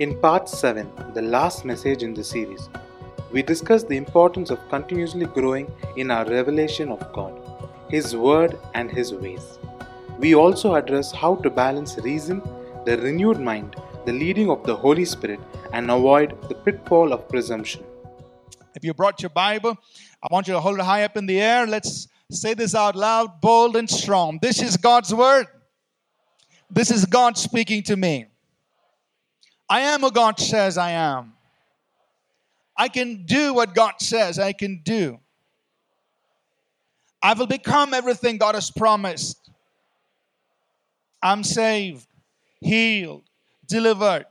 In part 7, the last message in the series, we discussed the importance of continuously growing in our revelation of God, His Word, and His ways. We also address how to balance reason, the renewed mind, the leading of the Holy Spirit, and avoid the pitfall of presumption. If you brought your Bible, I want you to hold it high up in the air. Let's say this out loud, bold and strong. This is God's Word. This is God speaking to me. I am who God says I am. I can do what God says I can do. I will become everything God has promised. I'm saved, healed, delivered,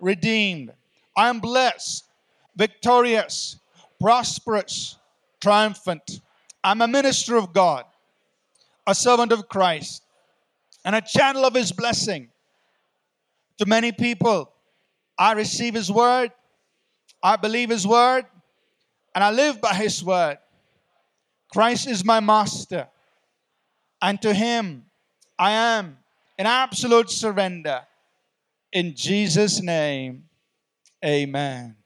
redeemed. I'm blessed, victorious, prosperous, triumphant. I'm a minister of God, a servant of Christ, and a channel of His blessing to many people. I receive His word, I believe His word, and I live by His word. Christ is my master, and to Him I am in absolute surrender. In Jesus' name, amen.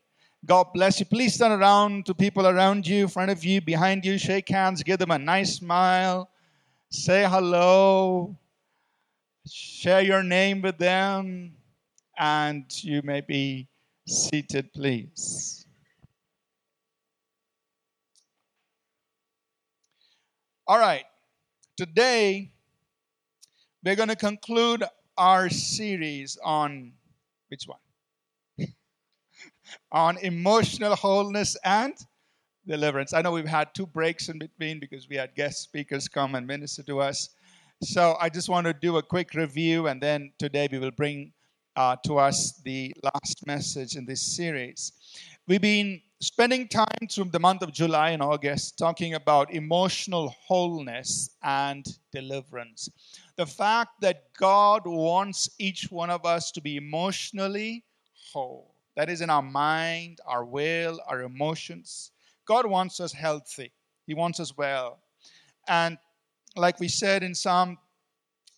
God bless you. Please turn around to people around you, in front of you, behind you, shake hands, give them a nice smile, say hello, share your name with them, and you may be seated, please. All right, today we're going to conclude our series on which one? on emotional wholeness and deliverance. I know we've had two breaks in between because we had guest speakers come and minister to us. So I just want to do a quick review, and then today we will bring uh, to us the last message in this series. We've been spending time through the month of July and August talking about emotional wholeness and deliverance. The fact that God wants each one of us to be emotionally whole. That is in our mind, our will, our emotions. God wants us healthy, He wants us well. And like we said in Psalm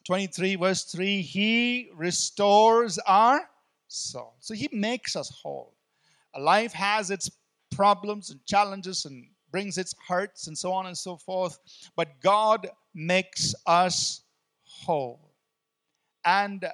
23, verse 3, He restores our soul. So He makes us whole. Life has its problems and challenges and brings its hurts and so on and so forth, but God makes us whole. And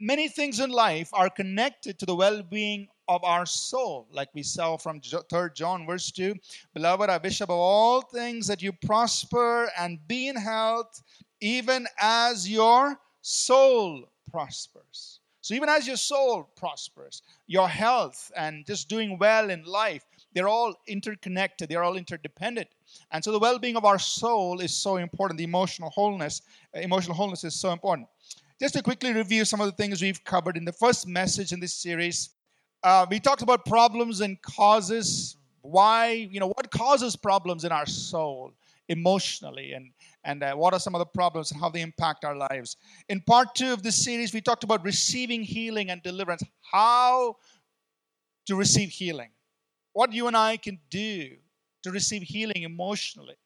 many things in life are connected to the well being of our soul, like we saw from 3 John, verse 2. Beloved, I wish above all things that you prosper and be in health, even as your soul prospers. So, even as your soul prospers, your health and just doing well in life, they're all interconnected, they're all interdependent. And so, the well being of our soul is so important. The emotional wholeness, emotional wholeness is so important. Just to quickly review some of the things we've covered in the first message in this series, uh, we talked about problems and causes. Why, you know, what causes problems in our soul emotionally, and and uh, what are some of the problems and how they impact our lives. In part two of this series, we talked about receiving healing and deliverance. How to receive healing, what you and I can do to receive healing emotionally.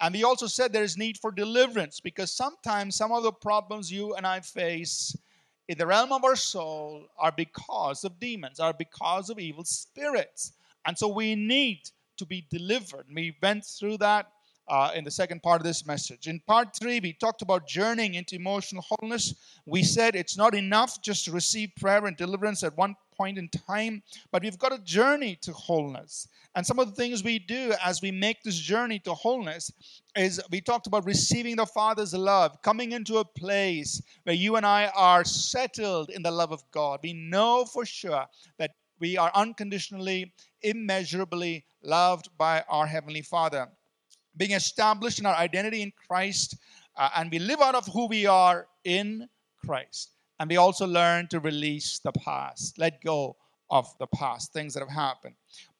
And we also said there is need for deliverance because sometimes some of the problems you and I face in the realm of our soul are because of demons, are because of evil spirits. And so we need to be delivered. We went through that uh, in the second part of this message. In part three, we talked about journeying into emotional wholeness. We said it's not enough just to receive prayer and deliverance at one point in time, but we've got a journey to wholeness. And some of the things we do as we make this journey to wholeness is we talked about receiving the Father's love, coming into a place where you and I are settled in the love of God. We know for sure that we are unconditionally, immeasurably loved by our Heavenly Father. Being established in our identity in Christ, uh, and we live out of who we are in Christ. And we also learn to release the past, let go of the past, things that have happened.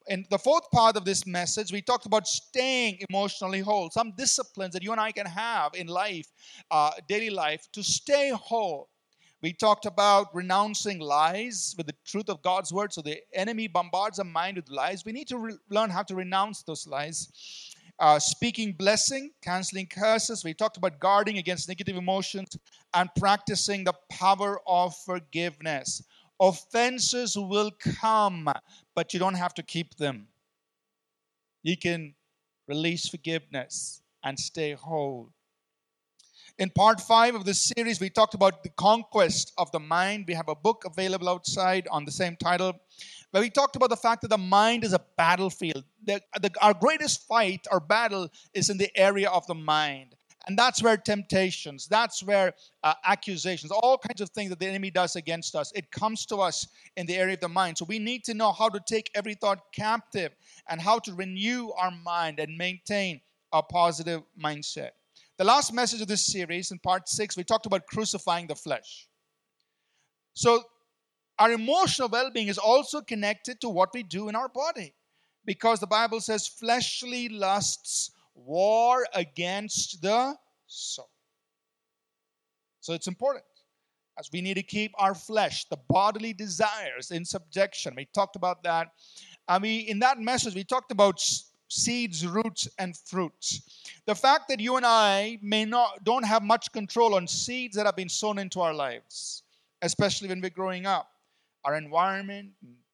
In the fourth part of this message, we talked about staying emotionally whole, some disciplines that you and I can have in life, uh, daily life, to stay whole. We talked about renouncing lies with the truth of God's word. So the enemy bombards our mind with lies. We need to re- learn how to renounce those lies. Uh, speaking blessing, canceling curses. We talked about guarding against negative emotions and practicing the power of forgiveness. Offenses will come, but you don't have to keep them. You can release forgiveness and stay whole. In part five of this series, we talked about the conquest of the mind. We have a book available outside on the same title, where we talked about the fact that the mind is a battlefield. The, the, our greatest fight or battle is in the area of the mind. And that's where temptations, that's where uh, accusations, all kinds of things that the enemy does against us, it comes to us in the area of the mind. So we need to know how to take every thought captive and how to renew our mind and maintain a positive mindset. The last message of this series, in part six, we talked about crucifying the flesh. So, our emotional well being is also connected to what we do in our body because the Bible says fleshly lusts war against the soul. So, it's important as we need to keep our flesh, the bodily desires, in subjection. We talked about that. I mean, in that message, we talked about seeds, roots, and fruits. The fact that you and I may not don't have much control on seeds that have been sown into our lives, especially when we're growing up, our environment,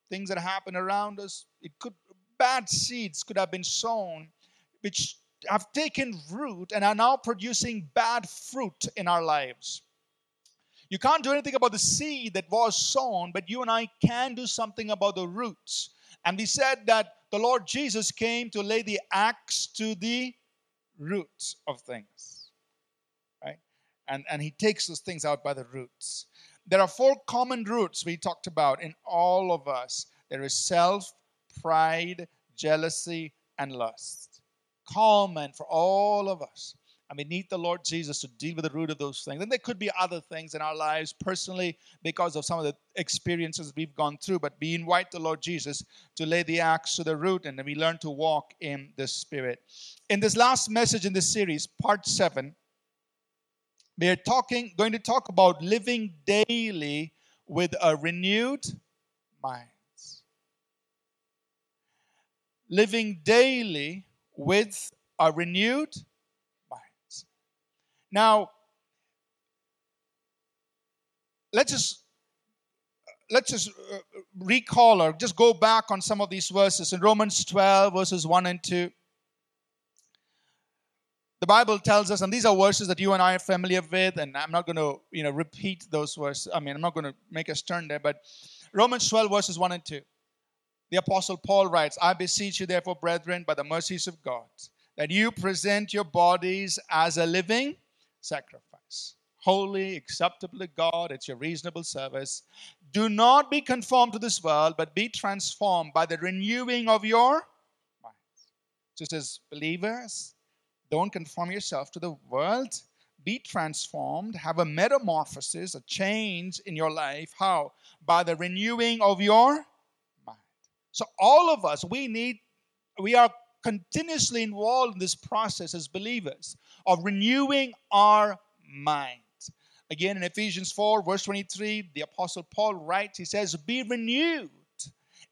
things that happen around us, it could bad seeds could have been sown, which have taken root and are now producing bad fruit in our lives. You can't do anything about the seed that was sown, but you and I can do something about the roots. And we said that the Lord Jesus came to lay the axe to the roots of things. Right? And, and he takes those things out by the roots. There are four common roots we talked about in all of us there is self, pride, jealousy, and lust. Common for all of us and we need the Lord Jesus to deal with the root of those things. And there could be other things in our lives personally because of some of the experiences we've gone through, but we invite the Lord Jesus to lay the axe to the root and then we learn to walk in the Spirit. In this last message in this series, part seven, we are talking, going to talk about living daily with a renewed mind. Living daily with a renewed mind. now, let's just let's just uh, recall or just go back on some of these verses in Romans 12 verses 1 and 2. The Bible tells us, and these are verses that you and I are familiar with, and I'm not going to, you know, repeat those verses. I mean, I'm not going to make us turn there, but Romans 12 verses 1 and 2. The Apostle Paul writes, I beseech you, therefore, brethren, by the mercies of God, that you present your bodies as a living sacrifice. Holy, acceptable to God, it's your reasonable service. Do not be conformed to this world, but be transformed by the renewing of your minds. Just as believers, don't conform yourself to the world. Be transformed, have a metamorphosis, a change in your life. How? By the renewing of your mind. So, all of us, we need, we are continuously involved in this process as believers of renewing our minds. Again, in Ephesians 4, verse 23, the Apostle Paul writes, he says, Be renewed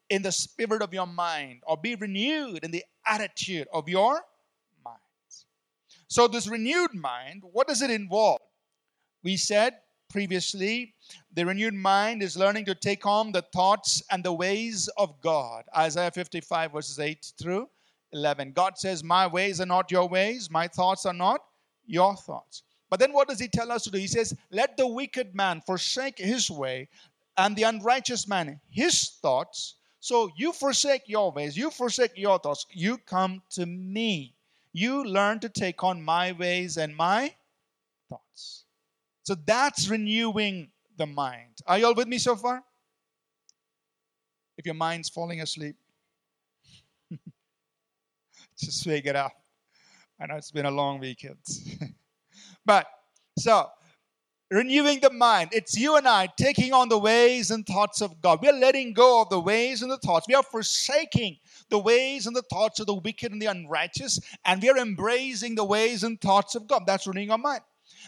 in the spirit of your mind, or be renewed in the attitude of your mind. So, this renewed mind, what does it involve? We said previously, the renewed mind is learning to take on the thoughts and the ways of God. Isaiah 55, verses 8 through 11. God says, My ways are not your ways, my thoughts are not your thoughts. But then what does he tell us to do? He says, Let the wicked man forsake his way, and the unrighteous man his thoughts. So you forsake your ways, you forsake your thoughts, you come to me. You learn to take on my ways and my thoughts. So that's renewing the mind. Are you all with me so far? If your mind's falling asleep, just wake it up. I know it's been a long weekend. but so renewing the mind. It's you and I taking on the ways and thoughts of God. We are letting go of the ways and the thoughts. We are forsaking the ways and the thoughts of the wicked and the unrighteous, and we are embracing the ways and thoughts of God. That's renewing our mind.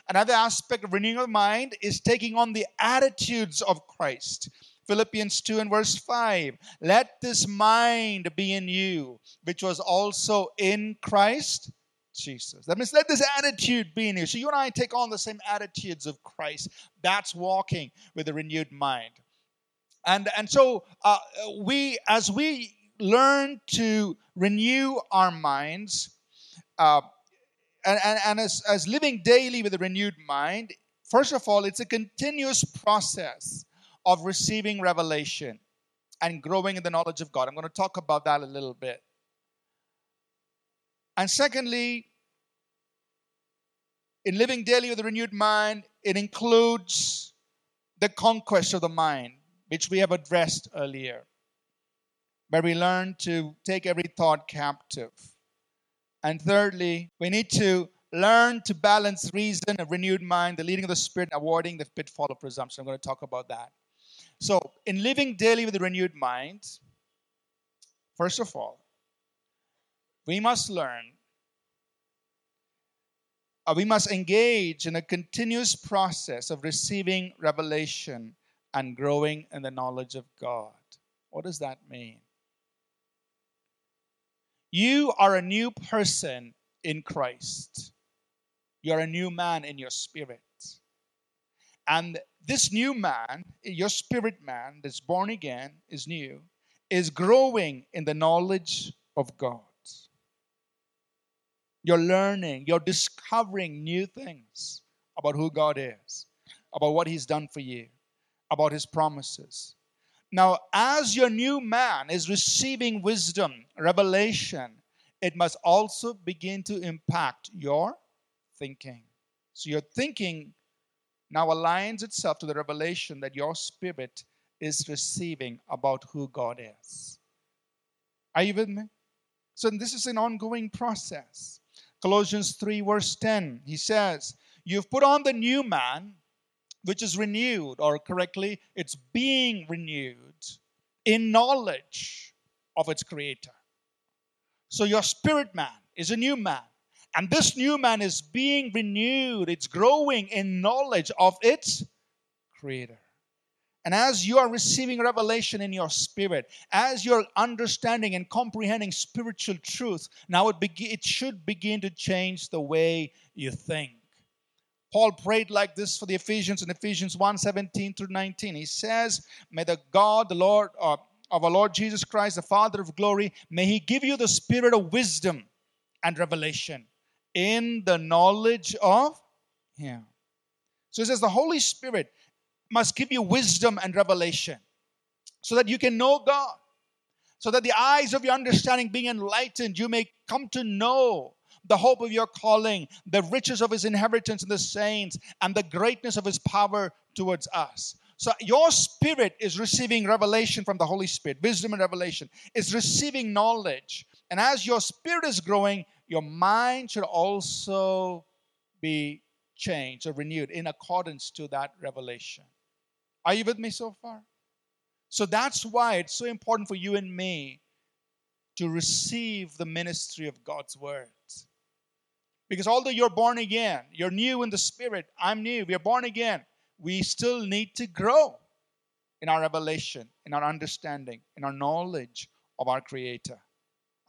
Another aspect of renewing our mind is taking on the attitudes of Christ. Philippians 2 and verse 5. Let this mind be in you, which was also in Christ Jesus. That means let this attitude be in you. So you and I take on the same attitudes of Christ. That's walking with a renewed mind. And, and so uh, we, as we learn to renew our minds, uh, and, and, and as, as living daily with a renewed mind, first of all, it's a continuous process of receiving revelation and growing in the knowledge of God. I'm going to talk about that a little bit. And secondly, in living daily with a renewed mind, it includes the conquest of the mind, which we have addressed earlier, where we learn to take every thought captive. And thirdly, we need to learn to balance reason, a renewed mind, the leading of the Spirit, avoiding the pitfall of presumption. I'm going to talk about that. So, in living daily with a renewed mind, first of all, we must learn, uh, we must engage in a continuous process of receiving revelation and growing in the knowledge of God. What does that mean? You are a new person in Christ. You're a new man in your spirit. And this new man, your spirit man that's born again, is new, is growing in the knowledge of God. You're learning, you're discovering new things about who God is, about what He's done for you, about His promises. Now, as your new man is receiving wisdom, revelation, it must also begin to impact your thinking. So, your thinking now aligns itself to the revelation that your spirit is receiving about who God is. Are you with me? So, this is an ongoing process. Colossians 3, verse 10, he says, You've put on the new man, which is renewed, or correctly, it's being renewed in knowledge of its creator. So your spirit man is a new man. And this new man is being renewed, it's growing in knowledge of its creator. And as you are receiving revelation in your spirit, as you're understanding and comprehending spiritual truth, now it, be- it should begin to change the way you think. Paul prayed like this for the Ephesians in Ephesians 1 17 through 19. He says, May the God, the Lord uh, of our Lord Jesus Christ, the Father of glory, may He give you the spirit of wisdom and revelation in the knowledge of Him. So it says, The Holy Spirit must give you wisdom and revelation so that you can know God, so that the eyes of your understanding being enlightened, you may come to know the hope of your calling, the riches of his inheritance in the saints, and the greatness of his power towards us. So your spirit is receiving revelation from the Holy Spirit, wisdom and revelation. It's receiving knowledge. And as your spirit is growing, your mind should also be changed or renewed in accordance to that revelation. Are you with me so far? So that's why it's so important for you and me to receive the ministry of God's words. Because although you're born again, you're new in the spirit, I'm new, we are born again, we still need to grow in our revelation, in our understanding, in our knowledge of our Creator.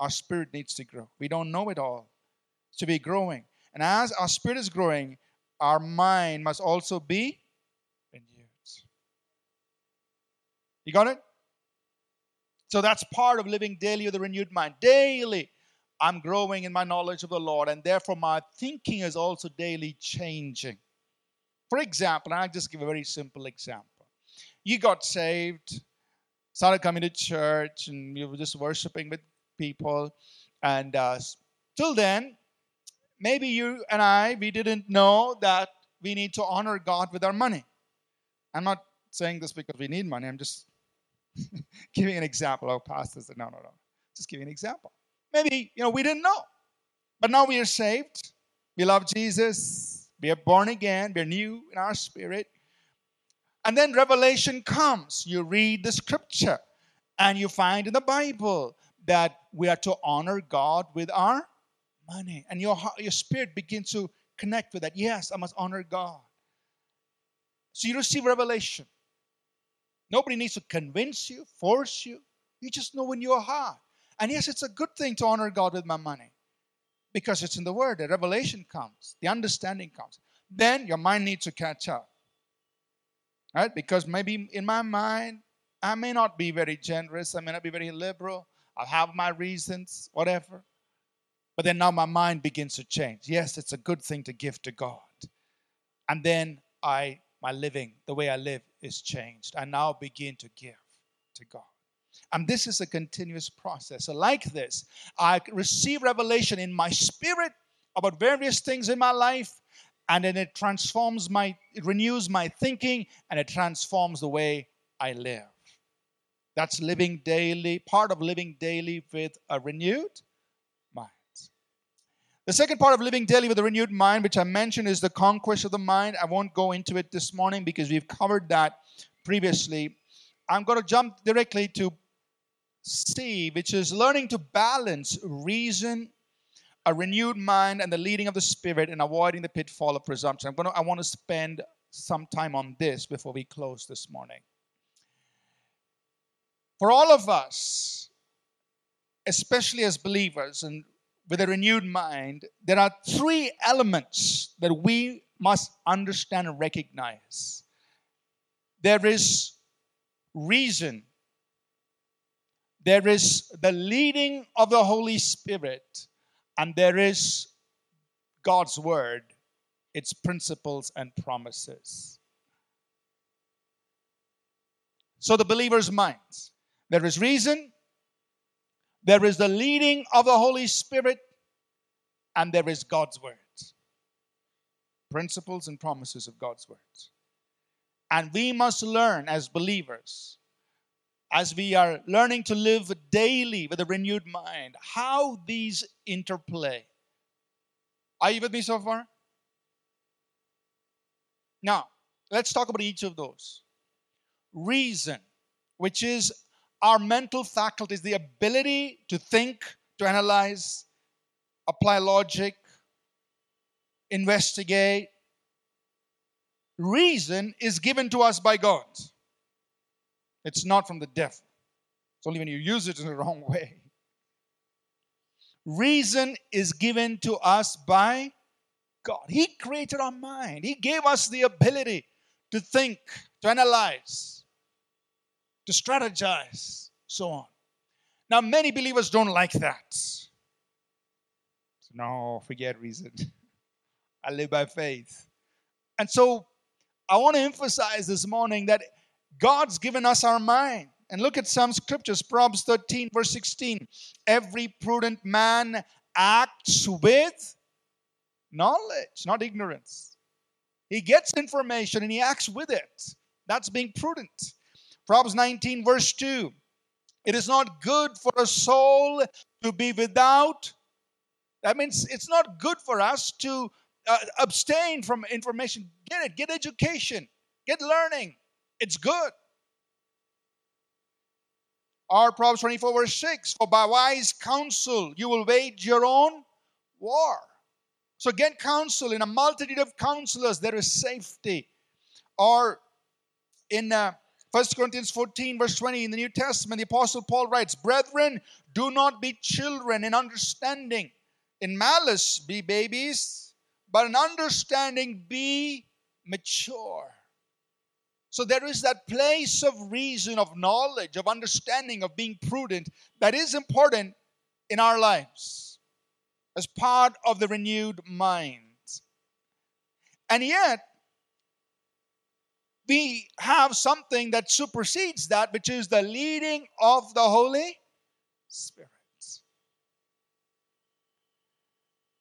Our spirit needs to grow. We don't know it all. To be growing. And as our spirit is growing, our mind must also be renewed. You got it? So that's part of living daily with a renewed mind. Daily, I'm growing in my knowledge of the Lord, and therefore my thinking is also daily changing. For example, I'll just give a very simple example. You got saved, started coming to church, and you were just worshiping with people, and uh, till then, maybe you and I, we didn't know that we need to honor God with our money. I'm not saying this because we need money. I'm just giving an example. Oh, pastors, no, no, no. Just giving an example. Maybe, you know, we didn't know. But now we are saved. We love Jesus. We are born again. We're new in our spirit. And then revelation comes. You read the scripture and you find in the Bible that we are to honor God with our money. And your, your spirit begins to connect with that. Yes, I must honor God. So you receive revelation. Nobody needs to convince you, force you. You just know in your heart. And yes, it's a good thing to honor God with my money because it's in the Word. The revelation comes, the understanding comes. Then your mind needs to catch up. Right? Because maybe in my mind, I may not be very generous, I may not be very liberal, I'll have my reasons, whatever. But then now my mind begins to change. Yes, it's a good thing to give to God. And then I my living, the way I live is changed. I now begin to give to God. And this is a continuous process. So, like this, I receive revelation in my spirit about various things in my life, and then it transforms my, it renews my thinking, and it transforms the way I live. That's living daily, part of living daily with a renewed mind. The second part of living daily with a renewed mind, which I mentioned, is the conquest of the mind. I won't go into it this morning because we've covered that previously. I'm going to jump directly to C, which is learning to balance reason, a renewed mind, and the leading of the Spirit, and avoiding the pitfall of presumption. I'm to, I want to spend some time on this before we close this morning. For all of us, especially as believers and with a renewed mind, there are three elements that we must understand and recognize. There is reason, there is the leading of the Holy Spirit, and there is God's Word, its principles and promises. So, the believer's minds there is reason, there is the leading of the Holy Spirit, and there is God's Word. Principles and promises of God's Word. And we must learn as believers, as we are learning to live daily with a renewed mind, how these interplay. Are you with me so far? Now, let's talk about each of those. Reason, which is our mental faculties, the ability to think, to analyze, apply logic, investigate. Reason is given to us by God. It's not from the devil. It's only when you use it in the wrong way. Reason is given to us by God. He created our mind, He gave us the ability to think, to analyze, to strategize, so on. Now, many believers don't like that. So, no, forget reason. I live by faith. And so, I want to emphasize this morning that God's given us our mind. And look at some scriptures, Proverbs 13, verse 16. Every prudent man acts with knowledge, not ignorance. He gets information and he acts with it. That's being prudent. Proverbs 19, verse 2. It is not good for a soul to be without. That means it's not good for us to uh, abstain from information. Get it, get education, get learning. It's good. Or Proverbs 24, verse 6 For by wise counsel you will wage your own war. So get counsel. In a multitude of counselors, there is safety. Or in uh, 1 Corinthians 14, verse 20, in the New Testament, the Apostle Paul writes, Brethren, do not be children in understanding. In malice, be babies, but in understanding, be mature. So there is that place of reason, of knowledge, of understanding, of being prudent that is important in our lives as part of the renewed mind. And yet, we have something that supersedes that, which is the leading of the Holy Spirit.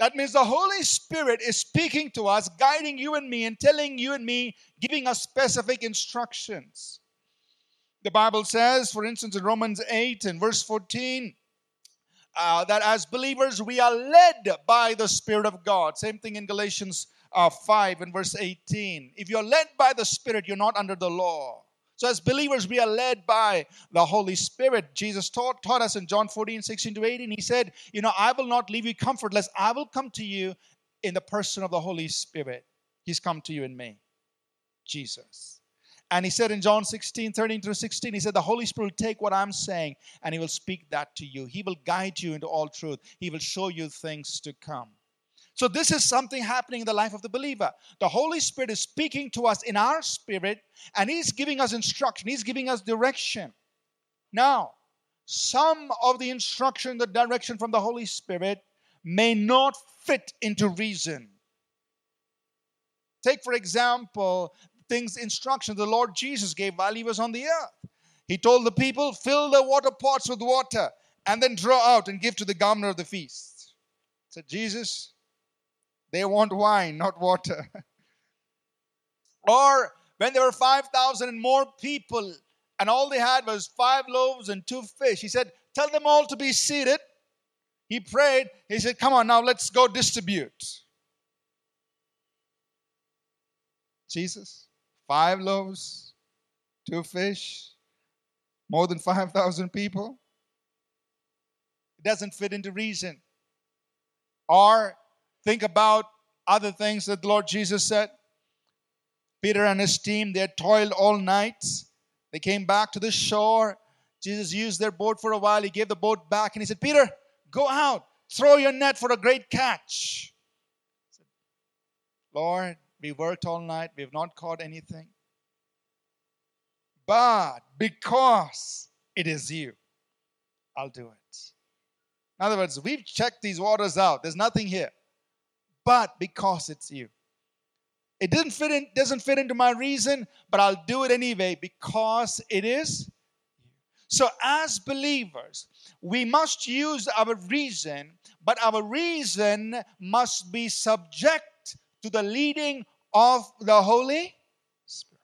That means the Holy Spirit is speaking to us, guiding you and me, and telling you and me, giving us specific instructions. The Bible says, for instance, in Romans 8 and verse 14, uh, that as believers we are led by the Spirit of God. Same thing in Galatians uh, 5 and verse 18. If you're led by the Spirit, you're not under the law. So, as believers, we are led by the Holy Spirit. Jesus taught, taught us in John 14, 16 to 18. He said, You know, I will not leave you comfortless. I will come to you in the person of the Holy Spirit. He's come to you in me, Jesus. And he said in John 16, 13 through 16, he said, The Holy Spirit will take what I'm saying and he will speak that to you. He will guide you into all truth. He will show you things to come. So, this is something happening in the life of the believer. The Holy Spirit is speaking to us in our spirit, and He's giving us instruction, He's giving us direction. Now, some of the instruction, the direction from the Holy Spirit may not fit into reason. Take, for example, things, instruction the Lord Jesus gave while He was on the earth. He told the people, fill the water pots with water and then draw out and give to the governor of the feast. Said Jesus, they want wine, not water. or when there were 5,000 and more people, and all they had was five loaves and two fish, he said, Tell them all to be seated. He prayed. He said, Come on, now let's go distribute. Jesus, five loaves, two fish, more than 5,000 people. It doesn't fit into reason. Or think about other things that the Lord Jesus said. Peter and his team, they had toiled all night. They came back to the shore. Jesus used their boat for a while. He gave the boat back and he said, Peter, go out, throw your net for a great catch. Said, Lord, we worked all night. We have not caught anything. But because it is you, I'll do it. In other words, we've checked these waters out. There's nothing here. But because it's you. It doesn't fit in, doesn't fit into my reason, but I'll do it anyway because it is so, as believers, we must use our reason, but our reason must be subject to the leading of the Holy Spirit.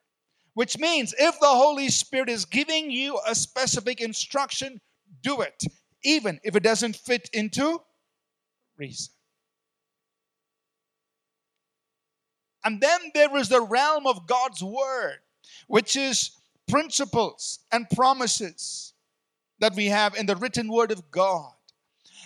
Which means if the Holy Spirit is giving you a specific instruction, do it even if it doesn't fit into reason. And then there is the realm of God's word, which is principles and promises that we have in the written word of God.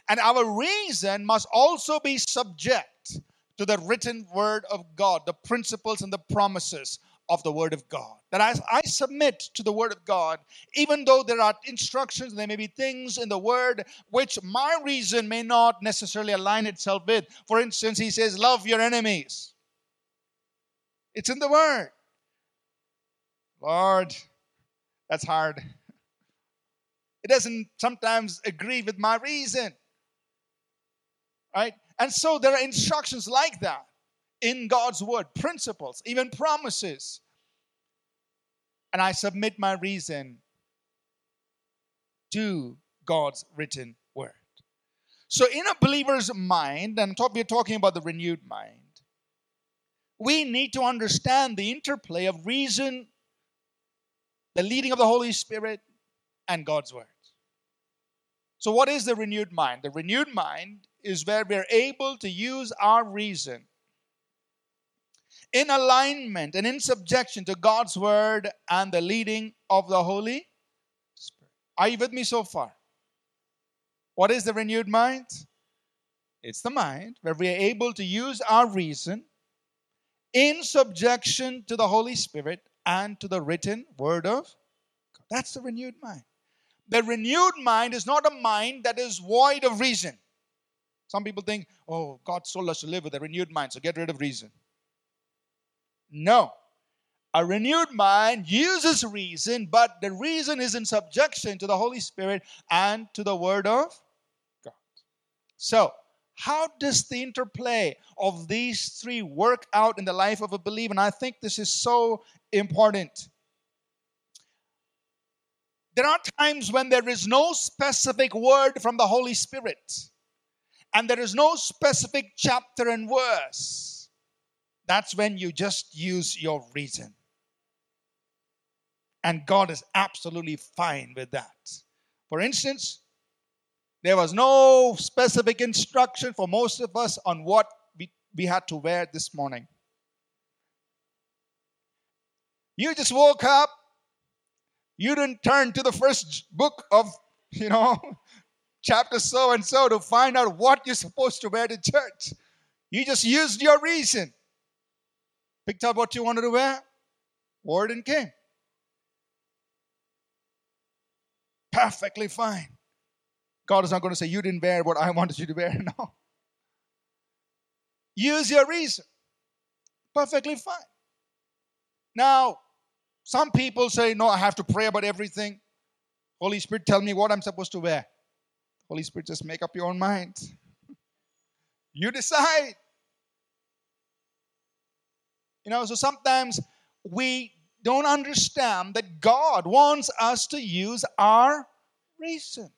And our reason must also be subject to the written word of God, the principles and the promises of the Word of God. That as I submit to the Word of God, even though there are instructions, there may be things in the Word which my reason may not necessarily align itself with. For instance, He says, Love your enemies. It's in the Word. Lord, that's hard. It doesn't sometimes agree with my reason. Right? And so there are instructions like that in God's word, principles, even promises. And I submit my reason to God's written word. So, in a believer's mind, and we're talking about the renewed mind, we need to understand the interplay of reason, the leading of the Holy Spirit, and God's word. So, what is the renewed mind? The renewed mind is where we're able to use our reason in alignment and in subjection to God's word and the leading of the Holy Spirit. Are you with me so far? What is the renewed mind? It's the mind where we are able to use our reason in subjection to the Holy Spirit and to the written word of God. That's the renewed mind. The renewed mind is not a mind that is void of reason. Some people think, oh, God told us to live with a renewed mind, so get rid of reason. No. A renewed mind uses reason, but the reason is in subjection to the Holy Spirit and to the Word of God. So, how does the interplay of these three work out in the life of a believer? And I think this is so important. There are times when there is no specific word from the Holy Spirit, and there is no specific chapter and verse that's when you just use your reason. And God is absolutely fine with that. For instance, there was no specific instruction for most of us on what we, we had to wear this morning. You just woke up, you didn't turn to the first book of, you know, chapter so and so to find out what you're supposed to wear to church. You just used your reason picked up what you wanted to wear, wore it and came. Perfectly fine. God is not going to say, You didn't wear what I wanted you to wear. No. Use your reason. Perfectly fine. Now, some people say, no, I have to pray about everything. Holy Spirit, tell me what I'm supposed to wear. Holy Spirit, just make up your own mind. you decide. You know, so sometimes we don't understand that God wants us to use our reason.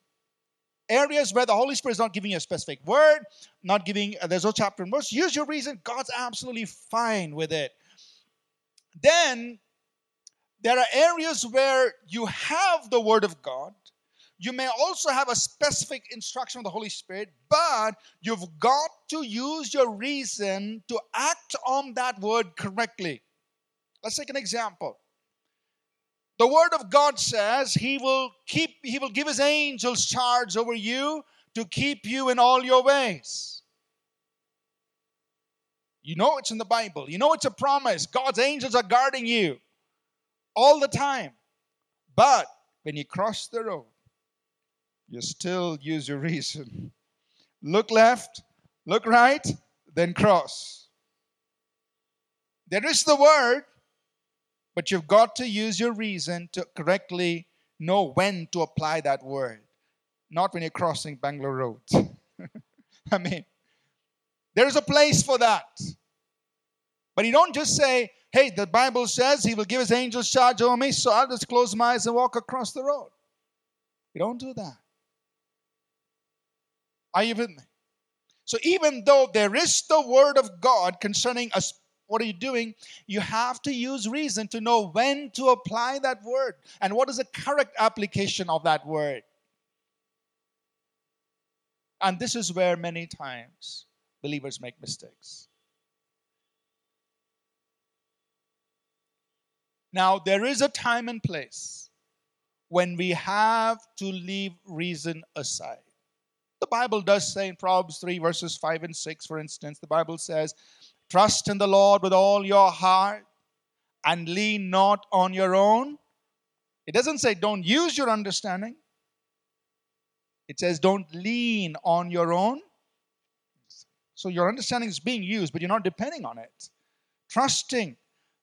Areas where the Holy Spirit is not giving you a specific word, not giving, uh, there's no chapter and verse, use your reason. God's absolutely fine with it. Then there are areas where you have the Word of God. You may also have a specific instruction of the Holy Spirit, but you've got to use your reason to act on that word correctly. Let's take an example. The word of God says he will keep he will give his angels charge over you to keep you in all your ways. You know it's in the Bible. You know it's a promise. God's angels are guarding you all the time. But when you cross the road, you still use your reason. Look left, look right, then cross. There is the word, but you've got to use your reason to correctly know when to apply that word, not when you're crossing Bangalore Road. I mean, there's a place for that. But you don't just say, hey, the Bible says he will give his angels charge over me, so I'll just close my eyes and walk across the road. You don't do that. Are you with me? So even though there is the word of God concerning us, what are you doing? You have to use reason to know when to apply that word and what is the correct application of that word. And this is where many times believers make mistakes. Now, there is a time and place when we have to leave reason aside. The Bible does say in Proverbs 3, verses 5 and 6, for instance, the Bible says, Trust in the Lord with all your heart and lean not on your own. It doesn't say don't use your understanding, it says don't lean on your own. So your understanding is being used, but you're not depending on it. Trusting.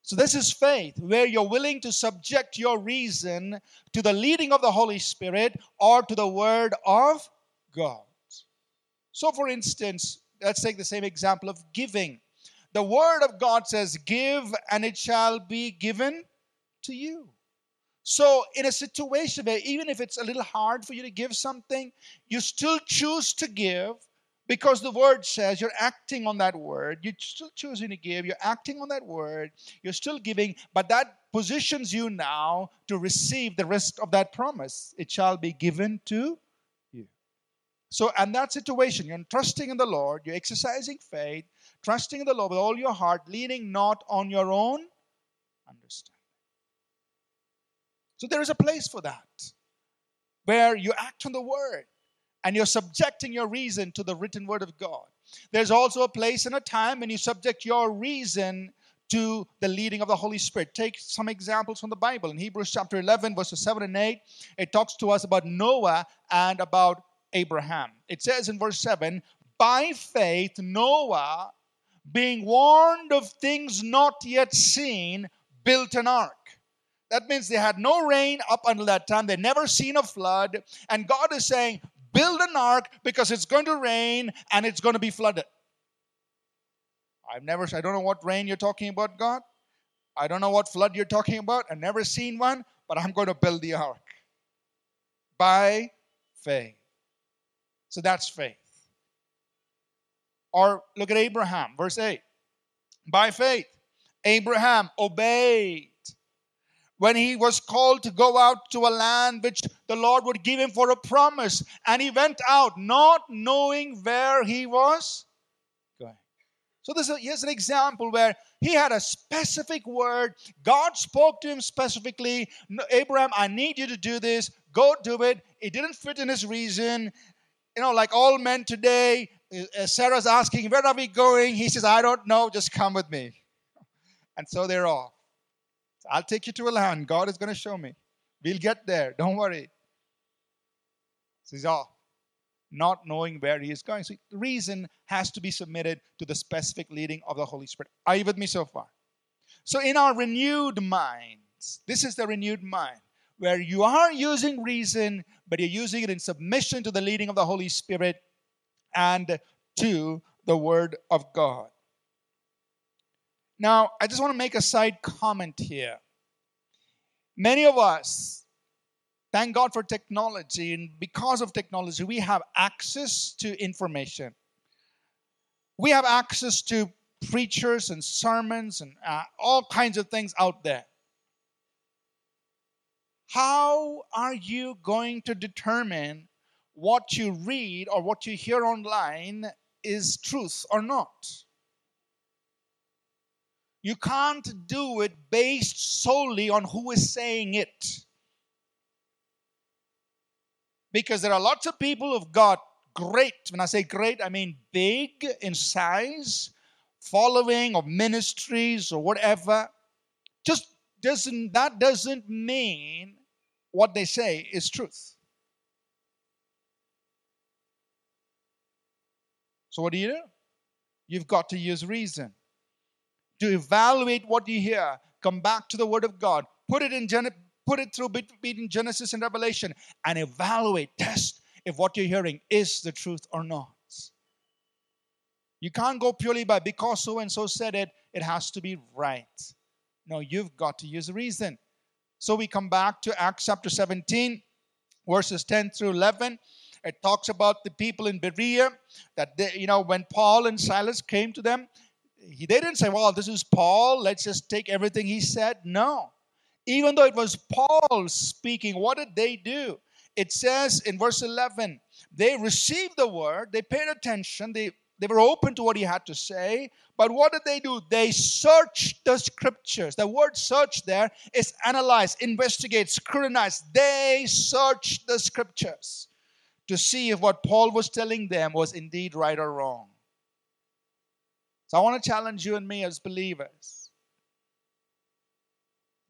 So, this is faith, where you're willing to subject your reason to the leading of the Holy Spirit or to the Word of God. So, for instance, let's take the same example of giving. The Word of God says, Give and it shall be given to you. So, in a situation where even if it's a little hard for you to give something, you still choose to give because the word says you're acting on that word. You're still choosing to give, you're acting on that word, you're still giving, but that positions you now to receive the rest of that promise. It shall be given to you. so, and that situation, you're trusting in the Lord, you're exercising faith, trusting in the Lord with all your heart, leaning not on your own understanding. So, there is a place for that where you act on the word and you're subjecting your reason to the written word of God. There's also a place and a time when you subject your reason to the leading of the Holy Spirit. Take some examples from the Bible. In Hebrews chapter 11, verses 7 and 8, it talks to us about Noah and about Abraham. It says in verse 7 By faith, Noah, being warned of things not yet seen, built an ark. That means they had no rain up until that time. They never seen a flood. And God is saying, build an ark because it's going to rain and it's going to be flooded. I've never, I don't know what rain you're talking about, God. I don't know what flood you're talking about. I've never seen one, but I'm going to build the ark by faith. So that's faith. Or look at Abraham, verse 8. By faith, Abraham obeyed when he was called to go out to a land which the Lord would give him for a promise. And he went out not knowing where he was going. So this is, here's an example where he had a specific word. God spoke to him specifically. Abraham, I need you to do this. Go do it. It didn't fit in his reason you know, like all men today, Uh, Sarah's asking, Where are we going? He says, I don't know, just come with me. And so they're off. I'll take you to a land. God is going to show me. We'll get there. Don't worry. So he's off. not knowing where he is going. So the reason has to be submitted to the specific leading of the Holy Spirit. Are you with me so far? So in our renewed minds, this is the renewed mind, where you are using reason, but you're using it in submission to the leading of the Holy Spirit and to the Word of God. Now, I just want to make a side comment here. Many of us, thank God for technology, and because of technology, we have access to information. We have access to preachers and sermons and uh, all kinds of things out there. How are you going to determine what you read or what you hear online is truth or not? You can't do it based solely on who is saying it. Because there are lots of people who've got great, when I say great, I mean big in size, following of ministries or whatever. Just doesn't that doesn't mean what they say is truth. So what do you do? You've got to use reason to evaluate what you hear. Come back to the Word of God. Put it in Gen- put it through between Genesis and Revelation, and evaluate, test if what you're hearing is the truth or not. You can't go purely by because so and so said it. It has to be right. No, you've got to use reason. So we come back to Acts chapter 17, verses 10 through 11. It talks about the people in Berea that they, you know, when Paul and Silas came to them, he, they didn't say, well, this is Paul, let's just take everything he said. No. Even though it was Paul speaking, what did they do? It says in verse 11, they received the word, they paid attention, they, they were open to what he had to say. But what did they do? They searched the scriptures. The word search there is analyze, investigate, scrutinize. They searched the scriptures to see if what Paul was telling them was indeed right or wrong. So I want to challenge you and me as believers.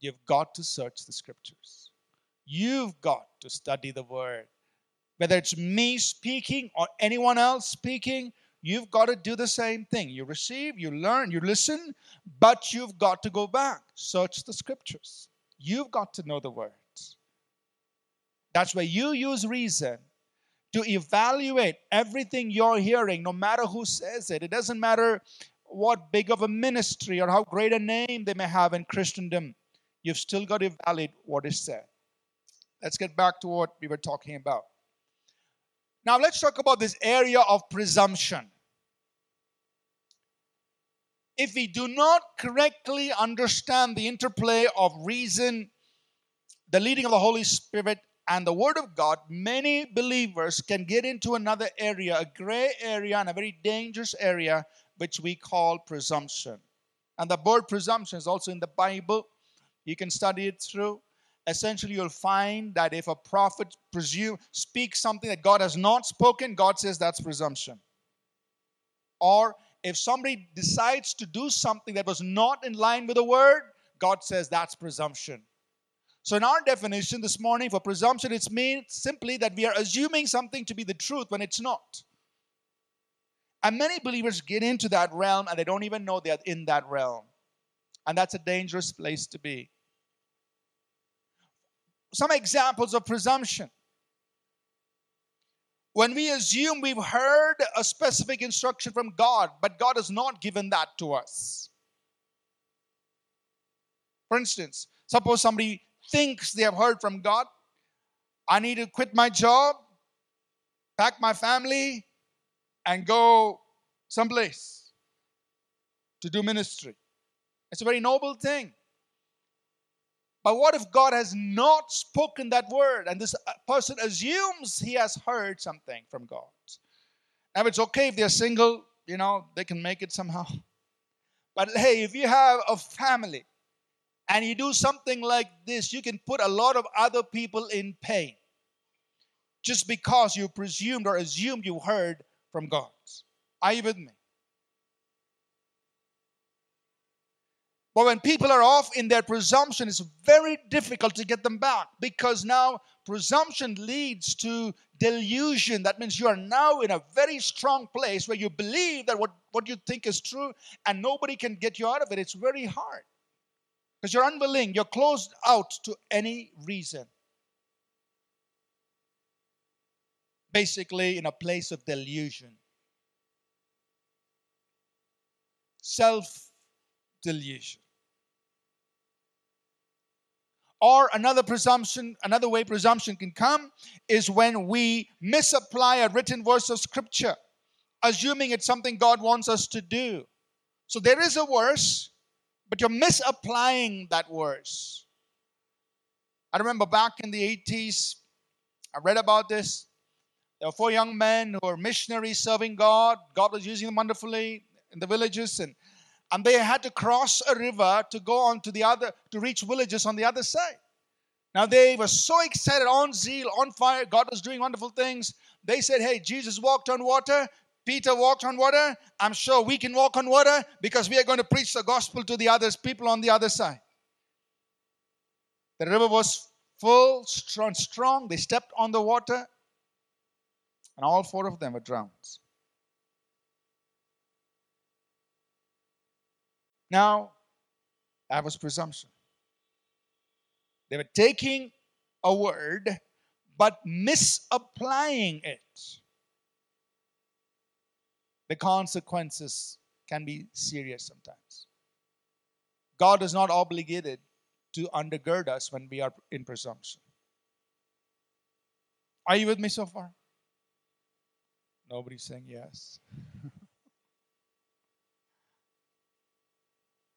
You've got to search the scriptures. You've got to study the word. Whether it's me speaking or anyone else speaking, you've got to do the same thing. You receive, you learn, you listen, but you've got to go back. Search the scriptures. You've got to know the words. That's where you use reason to evaluate everything you're hearing, no matter who says it. It doesn't matter what big of a ministry or how great a name they may have in Christendom. You've still got to evaluate what is said. Let's get back to what we were talking about. Now, let's talk about this area of presumption. If we do not correctly understand the interplay of reason, the leading of the Holy Spirit, and the Word of God, many believers can get into another area, a gray area, and a very dangerous area, which we call presumption. And the word presumption is also in the Bible. You can study it through. Essentially, you'll find that if a prophet presume speaks something that God has not spoken, God says that's presumption. Or if somebody decides to do something that was not in line with the word, God says that's presumption. So, in our definition this morning for presumption, it's means simply that we are assuming something to be the truth when it's not. And many believers get into that realm and they don't even know they're in that realm. And that's a dangerous place to be. Some examples of presumption. When we assume we've heard a specific instruction from God, but God has not given that to us. For instance, suppose somebody thinks they have heard from God. I need to quit my job, pack my family, and go someplace to do ministry. It's a very noble thing. But what if God has not spoken that word and this person assumes he has heard something from God? Now, it's okay if they're single, you know, they can make it somehow. But hey, if you have a family and you do something like this, you can put a lot of other people in pain just because you presumed or assumed you heard from God. Are you with me? But when people are off in their presumption, it's very difficult to get them back because now presumption leads to delusion. That means you are now in a very strong place where you believe that what, what you think is true and nobody can get you out of it. It's very hard because you're unwilling, you're closed out to any reason. Basically, in a place of delusion, self delusion. Or another presumption, another way presumption can come is when we misapply a written verse of scripture, assuming it's something God wants us to do. So there is a verse, but you're misapplying that verse. I remember back in the 80s, I read about this. There were four young men who were missionaries serving God. God was using them wonderfully in the villages, and and they had to cross a river to go on to the other to reach villages on the other side now they were so excited on zeal on fire god was doing wonderful things they said hey jesus walked on water peter walked on water i'm sure we can walk on water because we are going to preach the gospel to the others people on the other side the river was full strong strong they stepped on the water and all four of them were drowned Now, that was presumption. They were taking a word but misapplying it. The consequences can be serious sometimes. God is not obligated to undergird us when we are in presumption. Are you with me so far? Nobody's saying yes.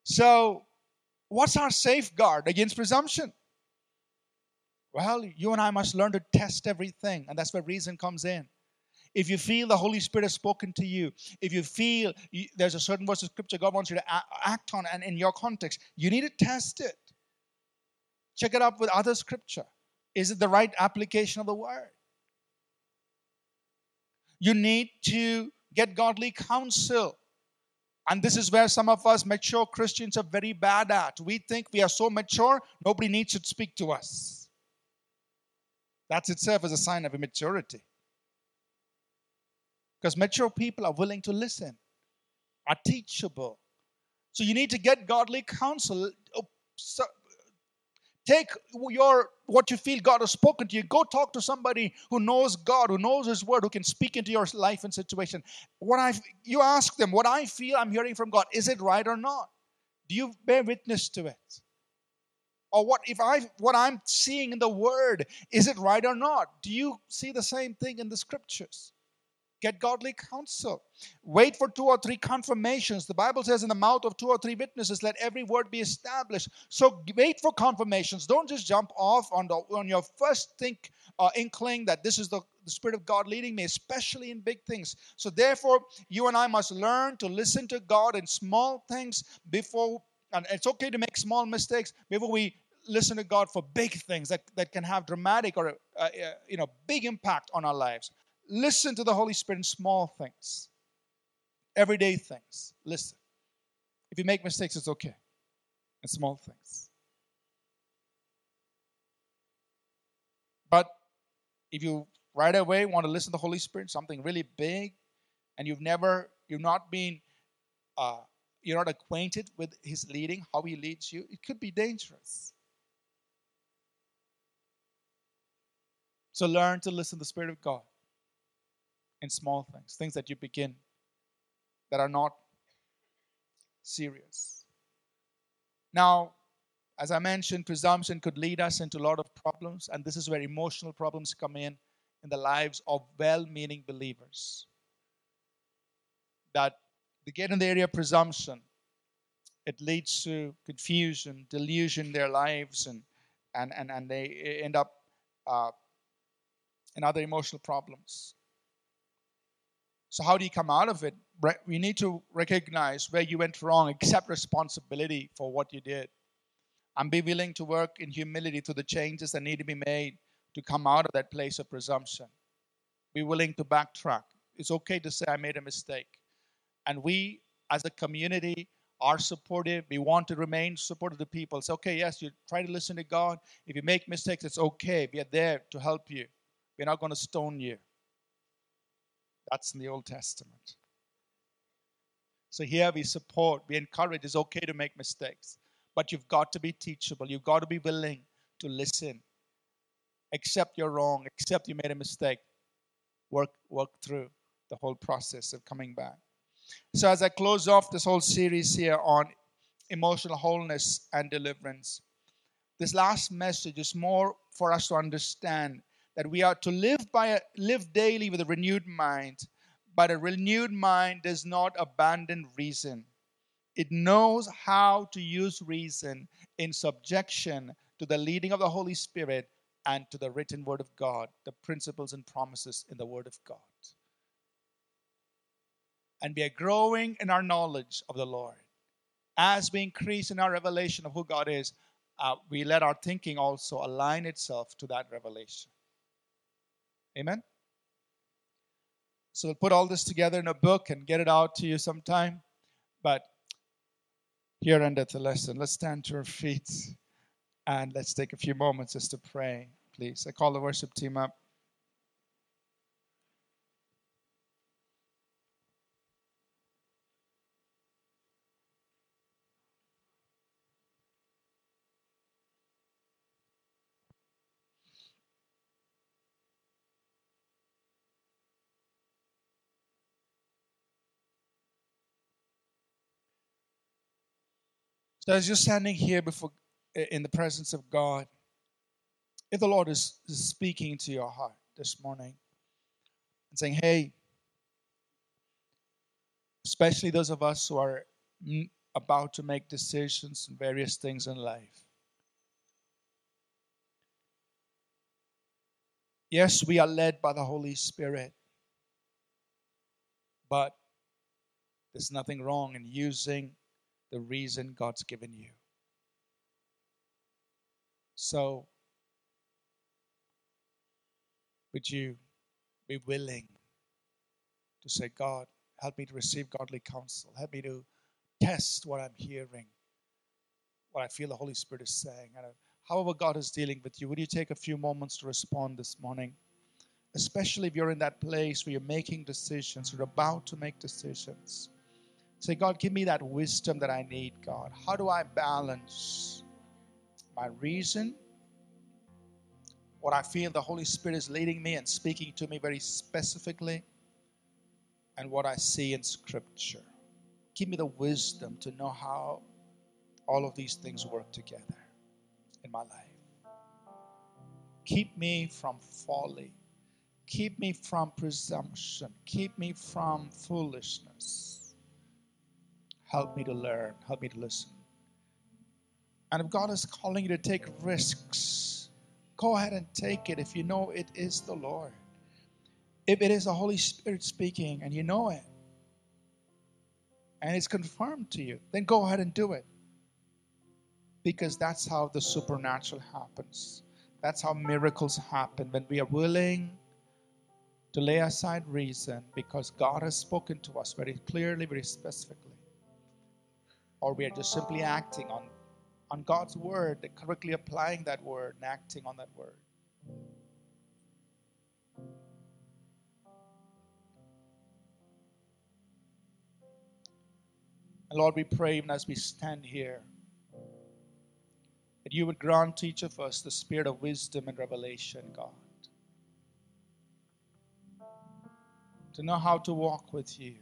So, what's our safeguard against presumption? Well, you and I must learn to test everything, and that's where reason comes in. If you feel the Holy Spirit has spoken to you, if you feel there's a certain verse of scripture God wants you to act on, and in your context, you need to test it. Check it up with other scripture. Is it the right application of the word? You need to get godly counsel. And this is where some of us mature Christians are very bad at. We think we are so mature, nobody needs to speak to us. That's itself is a sign of immaturity. Because mature people are willing to listen, are teachable. So you need to get godly counsel. Oh, Take your what you feel God has spoken to you. Go talk to somebody who knows God, who knows His Word, who can speak into your life and situation. What I you ask them, what I feel I'm hearing from God, is it right or not? Do you bear witness to it? Or what if I what I'm seeing in the Word, is it right or not? Do you see the same thing in the Scriptures? Get godly counsel. Wait for two or three confirmations. The Bible says, in the mouth of two or three witnesses, let every word be established. So wait for confirmations. Don't just jump off on, the, on your first think uh, inkling that this is the, the Spirit of God leading me, especially in big things. So therefore, you and I must learn to listen to God in small things before, and it's okay to make small mistakes before we listen to God for big things that, that can have dramatic or uh, uh, you know big impact on our lives. Listen to the Holy Spirit in small things, everyday things. Listen. If you make mistakes, it's okay. In small things. But if you right away want to listen to the Holy Spirit, something really big, and you've never, you've not been, uh, you're not acquainted with His leading, how He leads you, it could be dangerous. So learn to listen to the Spirit of God in small things, things that you begin that are not serious. Now, as I mentioned, presumption could lead us into a lot of problems, and this is where emotional problems come in in the lives of well meaning believers. That they get in the area of presumption, it leads to confusion, delusion in their lives, and, and, and, and they end up uh, in other emotional problems. So, how do you come out of it? We need to recognize where you went wrong, accept responsibility for what you did, and be willing to work in humility through the changes that need to be made to come out of that place of presumption. Be willing to backtrack. It's okay to say, I made a mistake. And we, as a community, are supportive. We want to remain supportive to people. It's okay, yes, you try to listen to God. If you make mistakes, it's okay. We are there to help you. We're not going to stone you. That's in the Old Testament. So here we support, we encourage. It's okay to make mistakes, but you've got to be teachable. You've got to be willing to listen, accept you're wrong, accept you made a mistake, work work through the whole process of coming back. So as I close off this whole series here on emotional wholeness and deliverance, this last message is more for us to understand that we are to live by a, live daily with a renewed mind but a renewed mind does not abandon reason. It knows how to use reason in subjection to the leading of the holy spirit and to the written word of god the principles and promises in the word of god. And we are growing in our knowledge of the lord. As we increase in our revelation of who god is uh, we let our thinking also align itself to that revelation Amen? So we'll put all this together in a book and get it out to you sometime. But here endeth the lesson. Let's stand to our feet and let's take a few moments just to pray, please. I call the worship team up. So as you're standing here before in the presence of God, if the Lord is, speaking to your heart this morning and saying, Hey, especially those of us who are mm, about to make decisions and various things in life. Yes, we are led by the Holy Spirit, but there's nothing wrong in using the reason God's given you. So, would you be willing to say, God, help me to receive godly counsel? Help me to test what I'm hearing, what I feel the Holy Spirit is saying. And uh, however, God is dealing with you, would you take a few moments to respond this morning? Especially if you're in that place where you're making decisions, you're about to make decisions. Say, God, give me that wisdom that I need, God. How do I balance my reason, what I feel the Holy Spirit is leading me and speaking to me very specifically, and what I see in Scripture? Give me the wisdom to know how all of these things work together in my life. Keep me from folly. Keep me from presumption. Keep me from foolishness. Help me to learn. Help me to listen. And if God is calling you to take risks, go ahead and take it if you know it is the Lord. If it is the Holy Spirit speaking and you know it, and it's confirmed to you, then go ahead and do it. Because that's how the supernatural happens. That's how miracles happen when we are willing to lay aside reason because God has spoken to us very clearly, very specifically or we are just simply acting on, on God's word, correctly applying that word and acting on that word. And Lord, we pray even as we stand here that you would grant each of us the spirit of wisdom and revelation, God. To know how to walk with you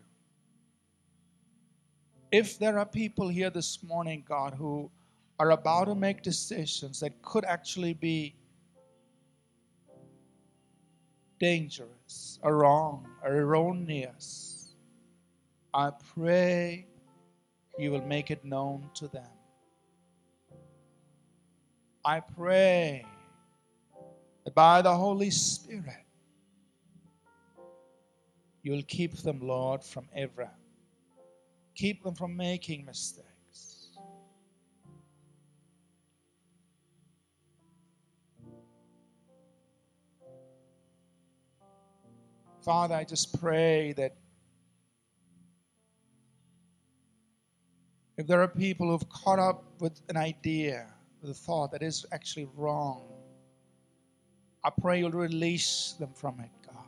if there are people here this morning, God, who are about to make decisions that could actually be dangerous or wrong or erroneous, I pray you will make it known to them. I pray that by the Holy Spirit, you'll keep them, Lord, from error keep them from making mistakes. Father, I just pray that If there are people who've caught up with an idea, with a thought that is actually wrong, I pray you'll release them from it, God.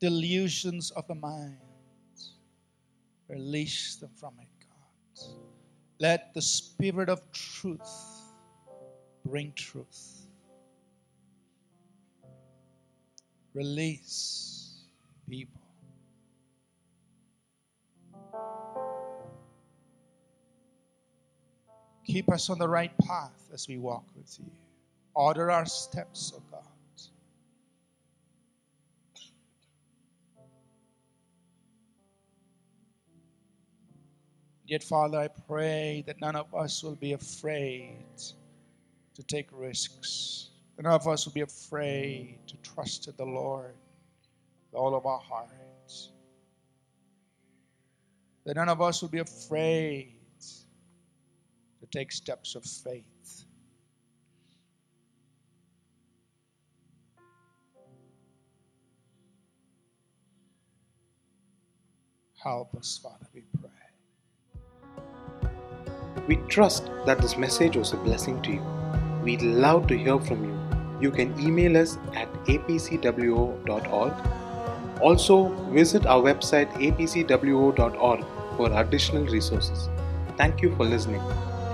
Delusions of the mind, release them from it, God. Let the Spirit of truth bring truth. Release people. Keep us on the right path as we walk with you. Order our steps, O oh God. Yet, Father, I pray that none of us will be afraid to take risks. That none of us will be afraid to trust in the Lord with all of our hearts. That none of us will be afraid to take steps of faith. Help us, Father, we pray. We trust that this message was a blessing to you. We'd love to hear from you. You can email us at apcwo.org. Also, visit our website apcwo.org for additional resources. Thank you for listening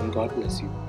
and God bless you.